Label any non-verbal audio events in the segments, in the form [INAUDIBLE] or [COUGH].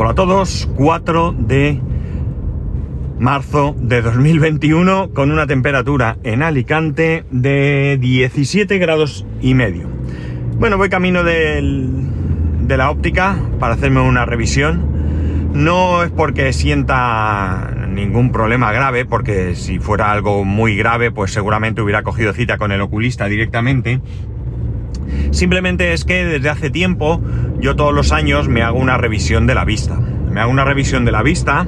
Hola a todos, 4 de marzo de 2021 con una temperatura en Alicante de 17 grados y medio. Bueno, voy camino de la óptica para hacerme una revisión. No es porque sienta ningún problema grave, porque si fuera algo muy grave, pues seguramente hubiera cogido cita con el oculista directamente. Simplemente es que desde hace tiempo yo todos los años me hago una revisión de la vista. Me hago una revisión de la vista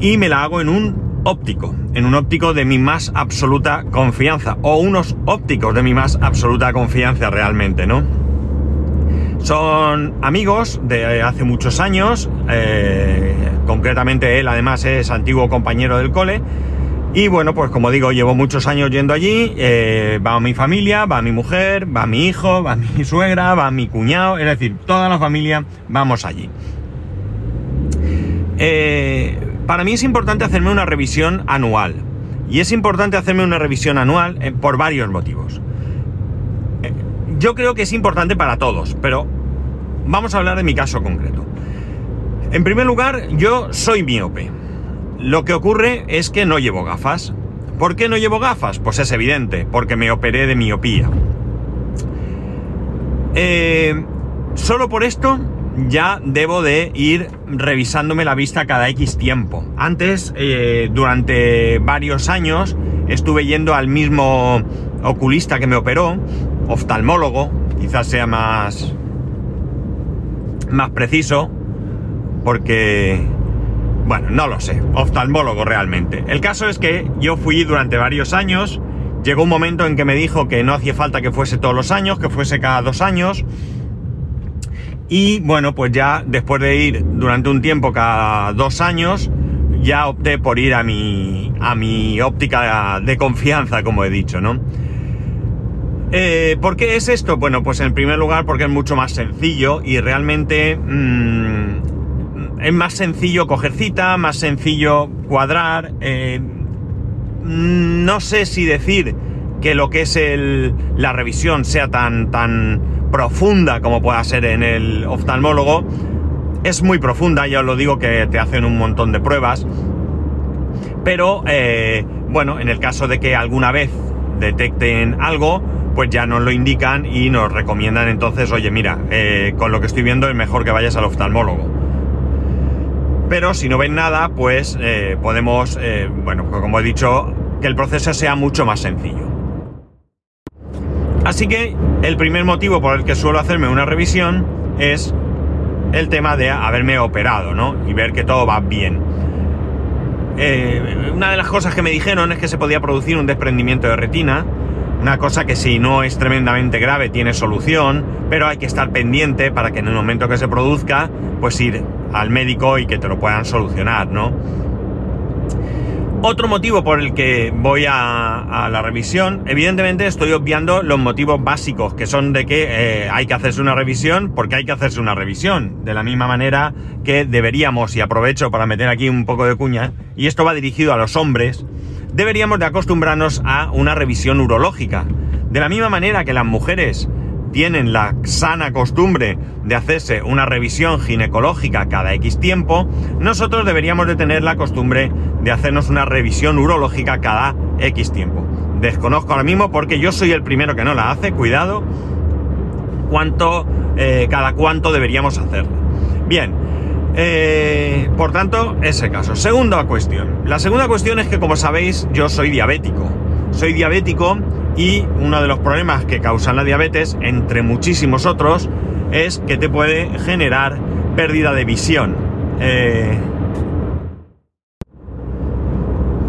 y me la hago en un óptico, en un óptico de mi más absoluta confianza, o unos ópticos de mi más absoluta confianza realmente, ¿no? Son amigos de hace muchos años, eh, concretamente él además es antiguo compañero del cole, y bueno, pues como digo, llevo muchos años yendo allí, eh, va mi familia, va mi mujer, va mi hijo, va mi [LAUGHS] suegra, va mi cuñado, es decir, toda la familia vamos allí. Eh, para mí es importante hacerme una revisión anual. Y es importante hacerme una revisión anual eh, por varios motivos. yo creo que es importante para todos, pero vamos a hablar de mi caso concreto. En primer lugar, yo soy miope. Lo que ocurre es que no llevo gafas. ¿Por qué no llevo gafas? Pues es evidente, porque me operé de miopía. Eh, solo por esto ya debo de ir revisándome la vista cada X tiempo. Antes, eh, durante varios años, estuve yendo al mismo oculista que me operó, oftalmólogo, quizás sea más, más preciso, porque bueno, no lo sé, oftalmólogo realmente. El caso es que yo fui durante varios años, llegó un momento en que me dijo que no hacía falta que fuese todos los años, que fuese cada dos años. Y bueno, pues ya después de ir durante un tiempo cada dos años, ya opté por ir a mi, a mi óptica de confianza, como he dicho, ¿no? Eh, ¿Por qué es esto? Bueno, pues en primer lugar porque es mucho más sencillo y realmente mmm, es más sencillo coger cita, más sencillo cuadrar. Eh, no sé si decir que lo que es la revisión sea tan, tan profunda como pueda ser en el oftalmólogo. Es muy profunda, ya os lo digo que te hacen un montón de pruebas. Pero eh, bueno, en el caso de que alguna vez detecten algo, pues ya nos lo indican y nos recomiendan entonces, oye, mira, eh, con lo que estoy viendo es mejor que vayas al oftalmólogo. Pero si no ven nada, pues eh, podemos, eh, bueno, como he dicho, que el proceso sea mucho más sencillo. Así que el primer motivo por el que suelo hacerme una revisión es el tema de haberme operado, ¿no? Y ver que todo va bien. Eh, una de las cosas que me dijeron es que se podía producir un desprendimiento de retina, una cosa que si no es tremendamente grave tiene solución, pero hay que estar pendiente para que en el momento que se produzca, pues ir al médico y que te lo puedan solucionar, ¿no? Otro motivo por el que voy a, la revisión, evidentemente estoy obviando los motivos básicos, que son de que eh, hay que hacerse una revisión porque hay que hacerse una revisión. De la misma manera que deberíamos, y aprovecho para meter aquí un poco de cuña, y esto va dirigido a los hombres, deberíamos de acostumbrarnos a una revisión urológica. De la misma manera que las mujeres tienen la sana costumbre de hacerse una revisión ginecológica cada X tiempo, nosotros deberíamos de tener la costumbre de hacernos una revisión urológica cada X tiempo. Desconozco ahora mismo porque yo soy el primero que no la hace, cuidado, cuánto, eh, cada cuánto deberíamos hacerla. Bien, eh, por tanto, ese caso. Segunda cuestión. La segunda cuestión es que, como sabéis, yo soy diabético. Soy diabético y uno de los problemas que causan la diabetes, entre muchísimos otros, es que te puede generar pérdida de visión. Eh,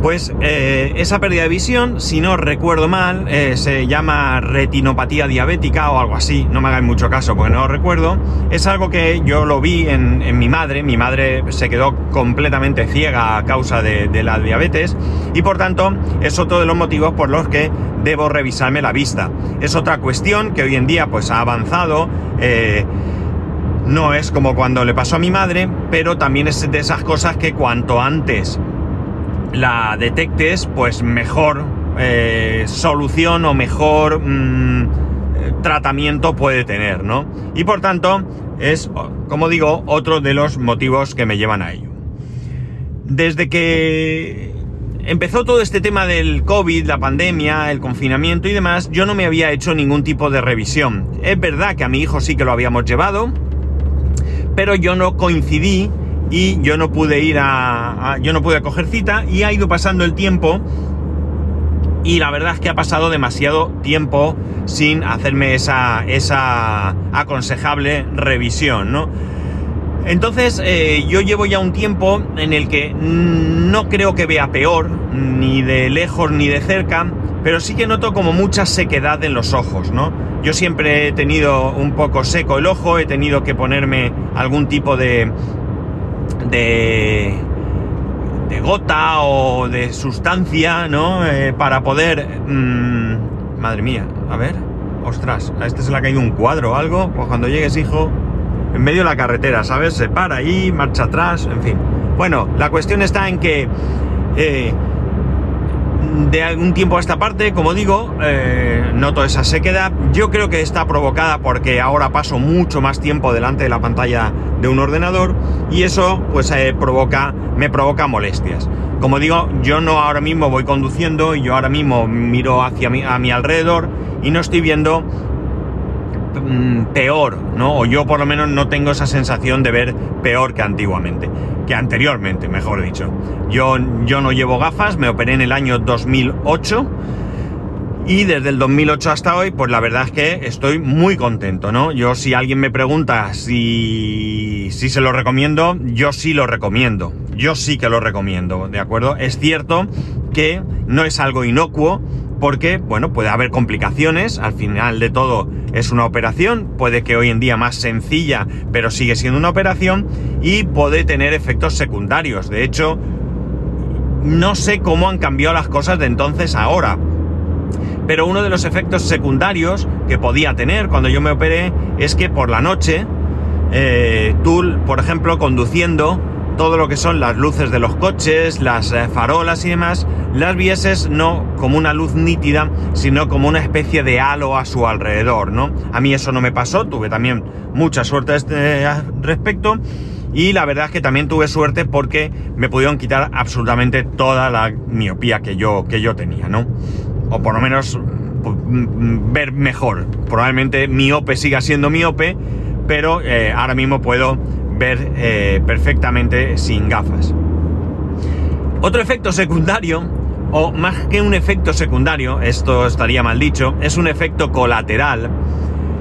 pues eh, esa pérdida de visión, si no recuerdo mal, eh, se llama retinopatía diabética o algo así, no me hagáis mucho caso porque no lo recuerdo. Es algo que yo lo vi en, mi madre, mi madre se quedó completamente ciega a causa de, la diabetes y por tanto es otro de los motivos por los que debo revisarme la vista. Es otra cuestión que hoy en día pues ha avanzado. Eh, no es como cuando le pasó a mi madre, pero también es de esas cosas que cuanto antes la detectes, pues mejor eh, solución o mejor mm, tratamiento puede tener, ¿no? Y por tanto, es, como digo, otro de los motivos que me llevan a ello. Desde que empezó todo este tema del COVID, la pandemia, el confinamiento y demás, yo no me había hecho ningún tipo de revisión. Es verdad que a mi hijo sí que lo habíamos llevado, pero yo no coincidí y yo no pude ir a, yo no pude coger cita y ha ido pasando el tiempo y la verdad es que ha pasado demasiado tiempo sin hacerme esa, esa aconsejable revisión, ¿no? Entonces eh, yo llevo ya un tiempo en el que no creo que vea peor, ni de lejos ni de cerca, pero sí que noto como mucha sequedad en los ojos, ¿no? Yo siempre he tenido un poco seco el ojo, he tenido que ponerme algún tipo de, de, de gota o de sustancia, ¿no? Eh, para poder... Mmm, madre mía, a ver, ostras, a este se le ha caído un cuadro o algo, pues cuando llegues, hijo, en medio de la carretera, ¿sabes? Se para ahí, marcha atrás, en fin. Bueno, la cuestión está en que eh, de algún tiempo a esta parte, como digo, eh, noto esa sequedad. Yo creo que está provocada porque ahora paso mucho más tiempo delante de la pantalla de un ordenador y eso pues eh, provoca, me provoca molestias. Como digo, yo no ahora mismo voy conduciendo y yo ahora mismo miro hacia mi, a mi alrededor y no estoy viendo mm, peor, ¿no? O yo por lo menos no tengo esa sensación de ver peor que antiguamente que anteriormente, mejor dicho. Yo, yo no llevo gafas, me operé en el año 2008 y desde el 2008 hasta hoy, pues la verdad es que estoy muy contento, ¿no? Yo si alguien me pregunta si, si se lo recomiendo, yo sí lo recomiendo. Yo sí que lo recomiendo, ¿de acuerdo? Es cierto que no es algo inocuo, porque, bueno, puede haber complicaciones, al final de todo es una operación, puede que hoy en día más sencilla, pero sigue siendo una operación y puede tener efectos secundarios. De hecho, no sé cómo han cambiado las cosas de entonces a ahora, pero uno de los efectos secundarios que podía tener cuando yo me operé es que por la noche, eh, tú, por ejemplo, conduciendo, todo lo que son las luces de los coches, las eh, farolas y demás, las vieses no como una luz nítida, sino como una especie de halo a su alrededor, ¿no? A mí eso no me pasó, tuve también mucha suerte este respecto. Y la verdad es que también tuve suerte porque me pudieron quitar absolutamente toda la miopía que yo, que yo tenía, ¿no? O por lo menos mm, ver mejor. Probablemente miope siga siendo miope, pero eh, ahora mismo puedo ver eh, perfectamente sin gafas. Otro efecto secundario, o más que un efecto secundario, esto estaría mal dicho, es un efecto colateral,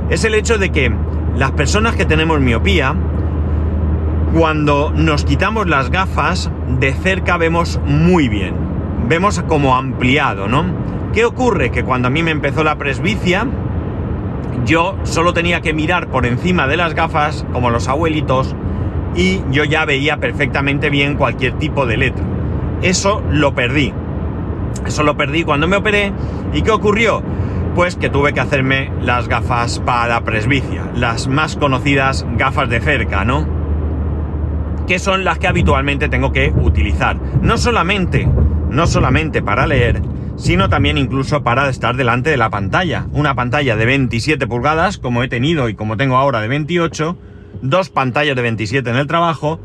es el hecho de que las personas que tenemos miopía, cuando nos quitamos las gafas, de cerca vemos muy bien, vemos como ampliado, ¿no? ¿Qué ocurre? Que cuando a mí me empezó la presbicia, yo solo tenía que mirar por encima de las gafas, como los abuelitos, y yo ya veía perfectamente bien cualquier tipo de letra. Eso lo perdí. Eso lo perdí cuando me operé. ¿Y qué ocurrió? Pues que tuve que hacerme las gafas para presbicia, las más conocidas gafas de cerca, ¿no? Que son las que habitualmente tengo que utilizar. No solamente, no solamente para leer, sino también incluso para estar delante de la pantalla. Una pantalla de 27 pulgadas, como he tenido y como tengo ahora de 28, dos pantallas de 27 en el trabajo,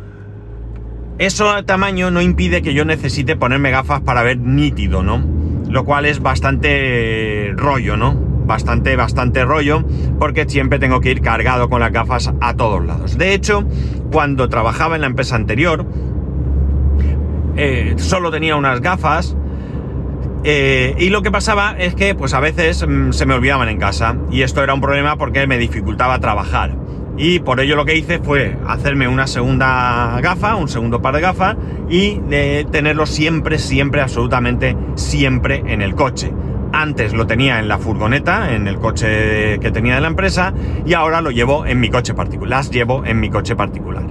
eso tamaño no impide que yo necesite ponerme gafas para ver nítido, ¿no? Lo cual es bastante rollo, ¿no? Bastante, bastante rollo, porque siempre tengo que ir cargado con las gafas a todos lados. De hecho, cuando trabajaba en la empresa anterior, eh, solo tenía unas gafas, eh, y lo que pasaba es que, pues a veces mm, se me olvidaban en casa, y esto era un problema porque me dificultaba trabajar y por ello lo que hice fue hacerme una segunda gafa, un segundo par de gafas y tenerlo siempre, siempre, absolutamente siempre en el coche. Antes lo tenía en la furgoneta, en el coche que tenía de la empresa y ahora lo llevo en mi coche particular, las llevo en mi coche particular.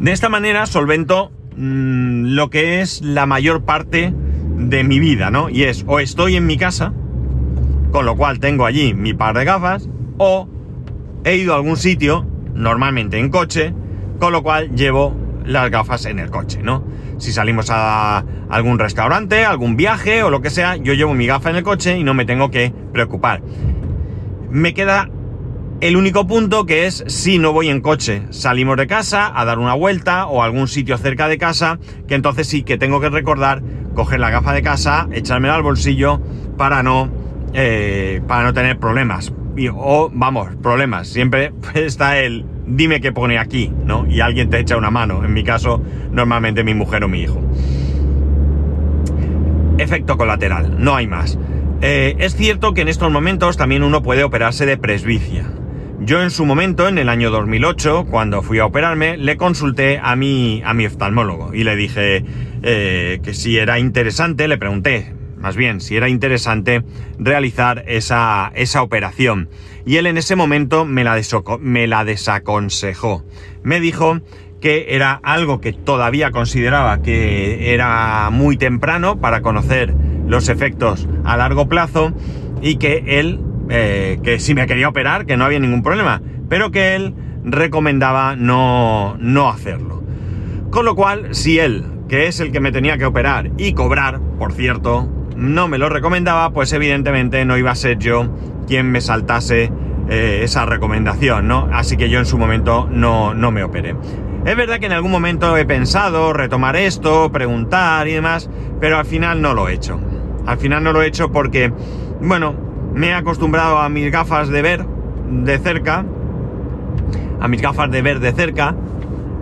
De esta manera solvento mm, lo que es la mayor parte de mi vida, ¿no? Y es o estoy en mi casa, con lo cual tengo allí mi par de gafas, o he ido a algún sitio, normalmente en coche, con lo cual llevo las gafas en el coche, ¿no? Si salimos a algún restaurante, algún viaje o lo que sea, yo llevo mi gafa en el coche y no me tengo que preocupar. Me queda El único punto que es si no voy en coche, salimos de casa a dar una vuelta o algún sitio cerca de casa, que entonces sí que tengo que recordar coger la gafa de casa, echármela al bolsillo para no, eh, para no tener problemas. O vamos, problemas. Siempre está el dime qué pone aquí, ¿no? Y alguien te echa una mano. En mi caso, normalmente mi mujer o mi hijo. Efecto colateral, no hay más. Eh, es cierto que en estos momentos también uno puede operarse de presbicia. Yo en su momento, en el año 2008, cuando fui a operarme, le consulté a mi, a mi oftalmólogo y le dije eh, que si era interesante, le pregunté, más bien, si era interesante realizar esa, esa operación. Y él en ese momento me la, me la desaconsejó. Me dijo que era algo que todavía consideraba que era muy temprano para conocer los efectos a largo plazo y que él, eh, que si me quería operar, que no había ningún problema, pero que él recomendaba no, no hacerlo. Con lo cual, si él, que es el que me tenía que operar y cobrar, por cierto, no me lo recomendaba, pues evidentemente no iba a ser yo quien me saltase eh, esa recomendación, ¿no? Así que yo en su momento no, no me operé. Es verdad que en algún momento he pensado retomar esto, preguntar y demás, pero al final no lo he hecho. Al final no lo he hecho porque, bueno, me he acostumbrado a mis gafas de ver de cerca, a mis gafas de ver de cerca,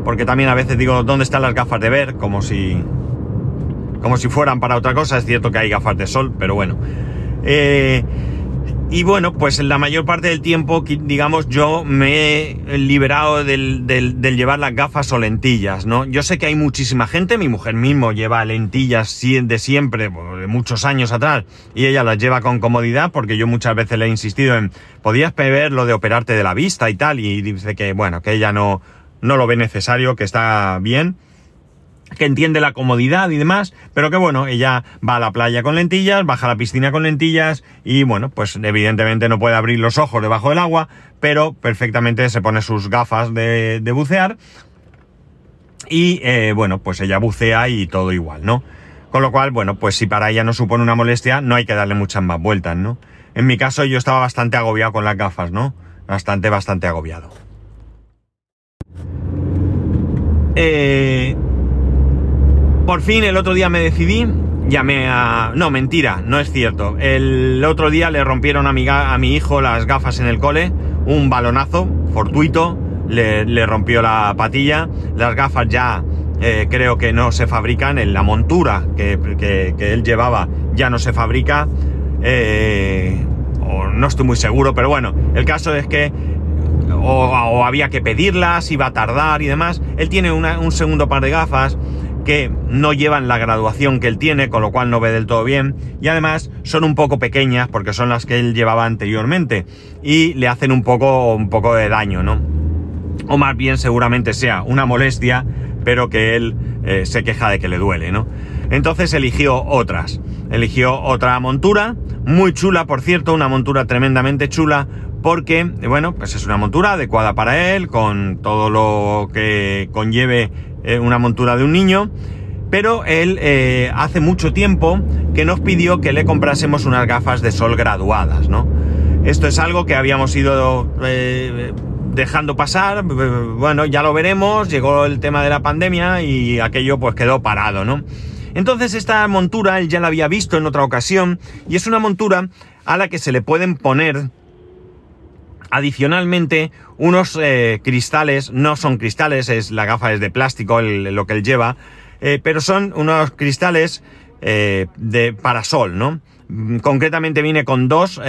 porque también a veces digo, ¿dónde están las gafas de ver? Como si como si fueran para otra cosa. Es cierto que hay gafas de sol, pero bueno. Eh, y bueno, pues la mayor parte del tiempo, digamos, yo me he liberado del, llevar las gafas o lentillas, ¿no? Yo sé que hay muchísima gente, mi mujer mismo lleva lentillas de siempre, de muchos años atrás, y ella las lleva con comodidad, porque yo muchas veces le he insistido en, podías prever lo de operarte de la vista y tal, y dice que, bueno, que ella no, no lo ve necesario, que está bien que entiende la comodidad y demás, pero que bueno, ella va a la playa con lentillas, baja a la piscina con lentillas y bueno, pues evidentemente no puede abrir los ojos debajo del agua, pero perfectamente se pone sus gafas de, bucear y eh, bueno, pues ella bucea y todo igual, ¿no? Con lo cual, bueno, pues si para ella no supone una molestia, no hay que darle muchas más vueltas, ¿no? En mi caso yo estaba bastante agobiado con las gafas, ¿no? Bastante, bastante agobiado. Eh, por fin el otro día me decidí, llamé a... No, mentira, no es cierto. El otro día le rompieron a mi, a mi hijo las gafas en el cole, un balonazo fortuito, le, rompió la patilla, las gafas ya eh, creo que no se fabrican, en la montura que, él llevaba ya no se fabrica, eh, o no estoy muy seguro, pero bueno, el caso es que o, había que pedirlas, iba a tardar y demás. Él tiene un segundo par de gafas que no llevan la graduación que él tiene, con lo cual no ve del todo bien, y además son un poco pequeñas porque son las que él llevaba anteriormente y le hacen un poco, un poco de daño, ¿no? O más bien seguramente sea una molestia, pero que él eh, se queja de que le duele, ¿no? Entonces eligió otras. Eligió otra montura, muy chula, por cierto, una montura tremendamente chula, porque, bueno, pues es una montura adecuada para él, con todo lo que conlleve eh, una montura de un niño, pero él eh, hace mucho tiempo que nos pidió que le comprásemos unas gafas de sol graduadas, ¿no? Esto es algo que habíamos ido eh, dejando pasar, bueno, ya lo veremos, llegó el tema de la pandemia y aquello pues quedó parado, ¿no? Entonces esta montura él ya la había visto en otra ocasión y es una montura a la que se le pueden poner Adicionalmente, unos eh, cristales, no son cristales, es la gafa es de plástico lo que él lleva, eh, pero son unos cristales eh, de parasol, ¿no? Concretamente viene con dos,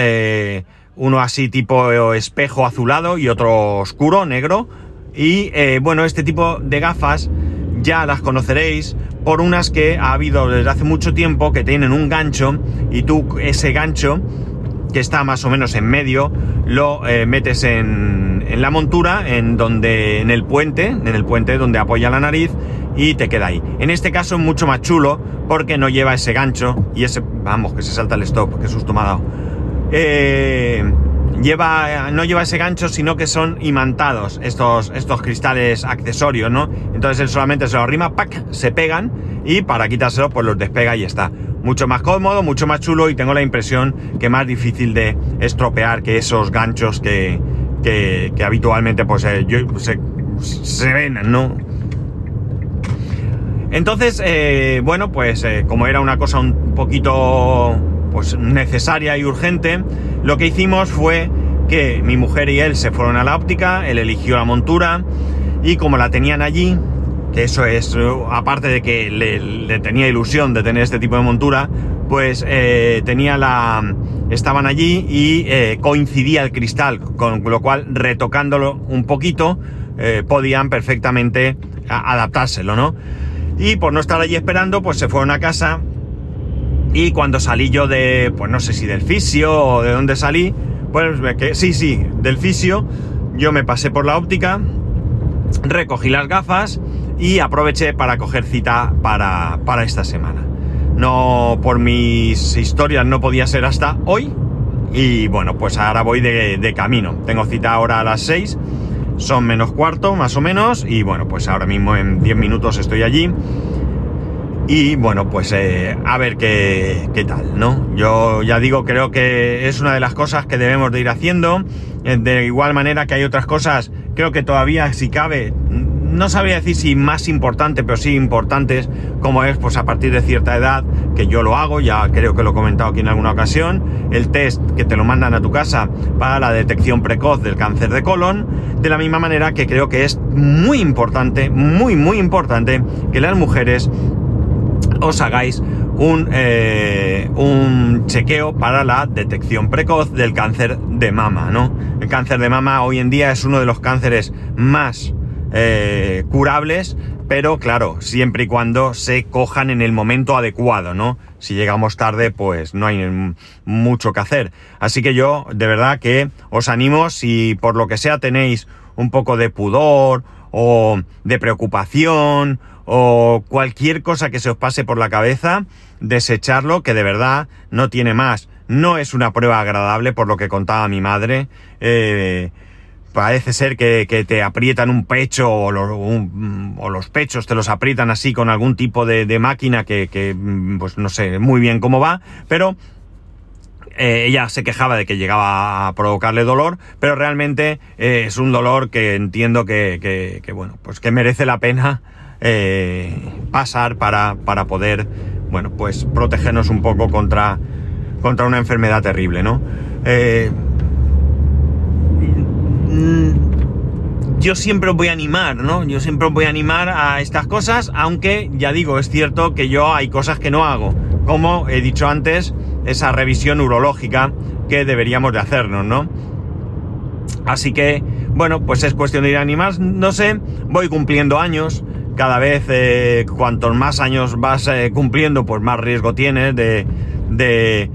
uno así tipo espejo azulado y otro oscuro, negro. Y bueno, este tipo de gafas ya las conoceréis por unas que ha habido desde hace mucho tiempo que tienen un gancho y tú ese gancho que está más o menos en medio, lo eh, metes en, la montura, en donde, en el puente, en el puente donde apoya la nariz y te queda ahí. En este caso es mucho más chulo porque no lleva ese gancho y ese, vamos, que se salta el stop, que susto me ha dado. Eh, lleva, no lleva ese gancho, sino que son imantados estos, estos cristales accesorios, ¿no? Entonces él solamente se lo arrima, ¡pac! se pegan y para quitárselo pues los despega y está mucho más cómodo, mucho más chulo y tengo la impresión que más difícil de estropear que esos ganchos que, que, habitualmente pues eh, se, se, ven, ¿no? Entonces, eh, bueno, pues eh, como era una cosa un poquito pues necesaria y urgente, lo que hicimos fue que mi mujer y él se fueron a la óptica, él eligió la montura y como la tenían allí, eso es, aparte de que le, tenía ilusión de tener este tipo de montura, pues eh, tenía la... estaban allí y eh, coincidía el cristal, con lo cual retocándolo un poquito eh, podían perfectamente adaptárselo, ¿no? Y por no estar allí esperando, pues se fueron a casa y cuando salí yo de, pues no sé si del fisio o de dónde salí, pues que sí, sí, del fisio, yo me pasé por la óptica, recogí las gafas y aproveché para coger cita para, para esta semana. No, por mis historias no podía ser hasta hoy. Y bueno, pues ahora voy de, camino. Tengo cita ahora a las 6. Son menos cuarto, más o menos. Y bueno, pues ahora mismo en 10 minutos estoy allí. Y bueno, pues eh, a ver qué, qué, tal, ¿no? Yo ya digo, creo que es una de las cosas que debemos de ir haciendo. Eh, de igual manera que hay otras cosas, creo que todavía si cabe no sabría decir si más importante, pero sí importantes, como es pues a partir de cierta edad, que yo lo hago, ya creo que lo he comentado aquí en alguna ocasión, el test que te lo mandan a tu casa para la detección precoz del cáncer de colon, de la misma manera que creo que es muy importante, muy, muy importante que las mujeres os hagáis un, eh, un chequeo para la detección precoz del cáncer de mama, ¿no? El cáncer de mama hoy en día es uno de los cánceres más eh, curables, pero claro, siempre y cuando se cojan en el momento adecuado, ¿no? Si llegamos tarde, pues no hay mucho que hacer. Así que yo, de verdad que os animo, si por lo que sea tenéis un poco de pudor o de preocupación o cualquier cosa que se os pase por la cabeza, desecharlo, que de verdad no tiene más. No es una prueba agradable por lo que contaba mi madre. Eh, parece ser que, te aprietan un pecho o, los pechos te los aprietan así con algún tipo de, máquina que, mm, pues no sé muy bien cómo va, pero eh, ella se quejaba de que llegaba a provocarle dolor, pero realmente eh, es un dolor que entiendo que, bueno, pues que merece la pena eh, pasar para, para poder, bueno, pues protegernos un poco contra, contra una enfermedad terrible, ¿no? Mm, yo siempre os voy a animar, ¿no? Yo siempre os voy a animar a estas cosas, aunque ya digo, es cierto que yo hay cosas que no hago, como he dicho antes, esa revisión urológica que deberíamos de hacernos, ¿no? Así que, bueno, pues es cuestión de ir animar, no sé, voy cumpliendo años, cada vez eh, cuantos más años vas eh, cumpliendo, pues más riesgo tienes de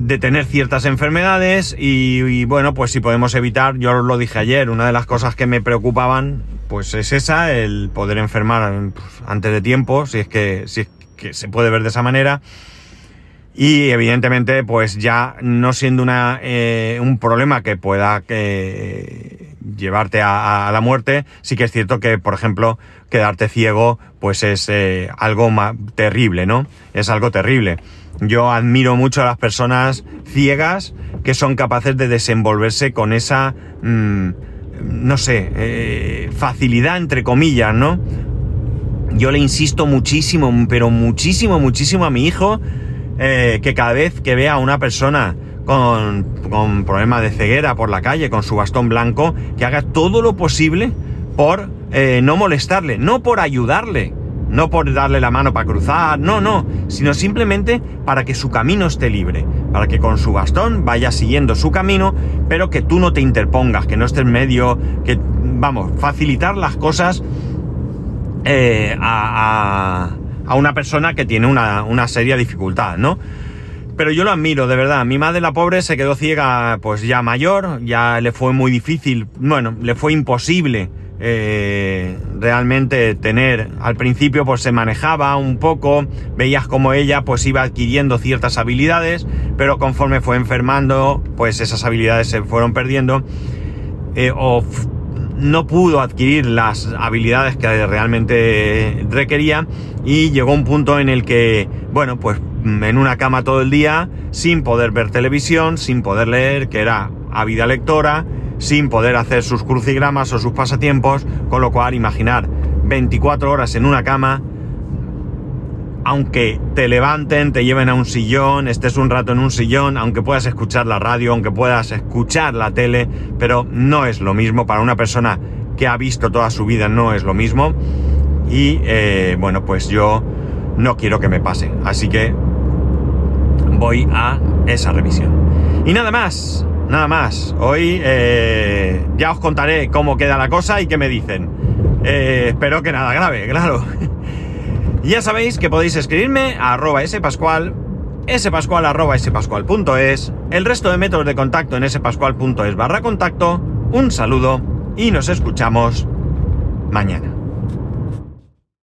de tener ciertas enfermedades y, bueno, pues si podemos evitar, yo lo dije ayer, una de las cosas que me preocupaban pues es esa, el poder enfermar pues, antes de tiempo, si es que, si es que se puede ver de esa manera. Y evidentemente, pues ya no siendo una, eh, un problema que pueda que llevarte a, la muerte, sí que es cierto que, por ejemplo, quedarte ciego, pues es eh, algo terrible, ¿no? Es algo terrible. Yo admiro mucho a las personas ciegas que son capaces de desenvolverse con esa, mm, no sé, eh, facilidad entre comillas, ¿no? Yo le insisto muchísimo, pero muchísimo, muchísimo a mi hijo eh, que cada vez que vea a una persona con, con problemas de ceguera por la calle, con su bastón blanco, que haga todo lo posible por eh, no molestarle, no por ayudarle, no por darle la mano para cruzar, no, no, sino simplemente para que su camino esté libre, para que con su bastón vaya siguiendo su camino, pero que tú no te interpongas, que no estés en medio, que, vamos, facilitar las cosas eh, a, una persona que tiene una, una seria dificultad, ¿no? pero yo lo admiro, de verdad. Mi madre, la pobre, se quedó ciega, pues ya mayor, ya le fue muy difícil, bueno, le fue imposible eh, realmente tener. Al principio pues se manejaba un poco, veías como ella pues iba adquiriendo ciertas habilidades, pero conforme fue enfermando pues esas habilidades se fueron perdiendo eh, o no pudo adquirir las habilidades que realmente requería y llegó un punto en el que, bueno, pues en una cama todo el día, sin poder ver televisión, sin poder leer, que era ávida lectora, sin poder hacer sus crucigramas o sus pasatiempos, con lo cual imaginar 24 horas en una cama, aunque te levanten, te lleven a un sillón, estés un rato en un sillón, aunque puedas escuchar la radio, aunque puedas escuchar la tele, pero no es lo mismo para una persona que ha visto toda su vida, no es lo mismo. Y eh, bueno, pues yo no quiero que me pase, así que voy a esa revisión. Y nada más, nada más. Hoy eh, ya os contaré cómo queda la cosa y qué me dicen. Eh, espero que nada grave, [LAUGHS] claro. ya sabéis que podéis escribirme a arroba spascual, spascual arroba spascual.es, el resto de métodos de contacto en spascual.es barra contacto. Un saludo y nos escuchamos mañana.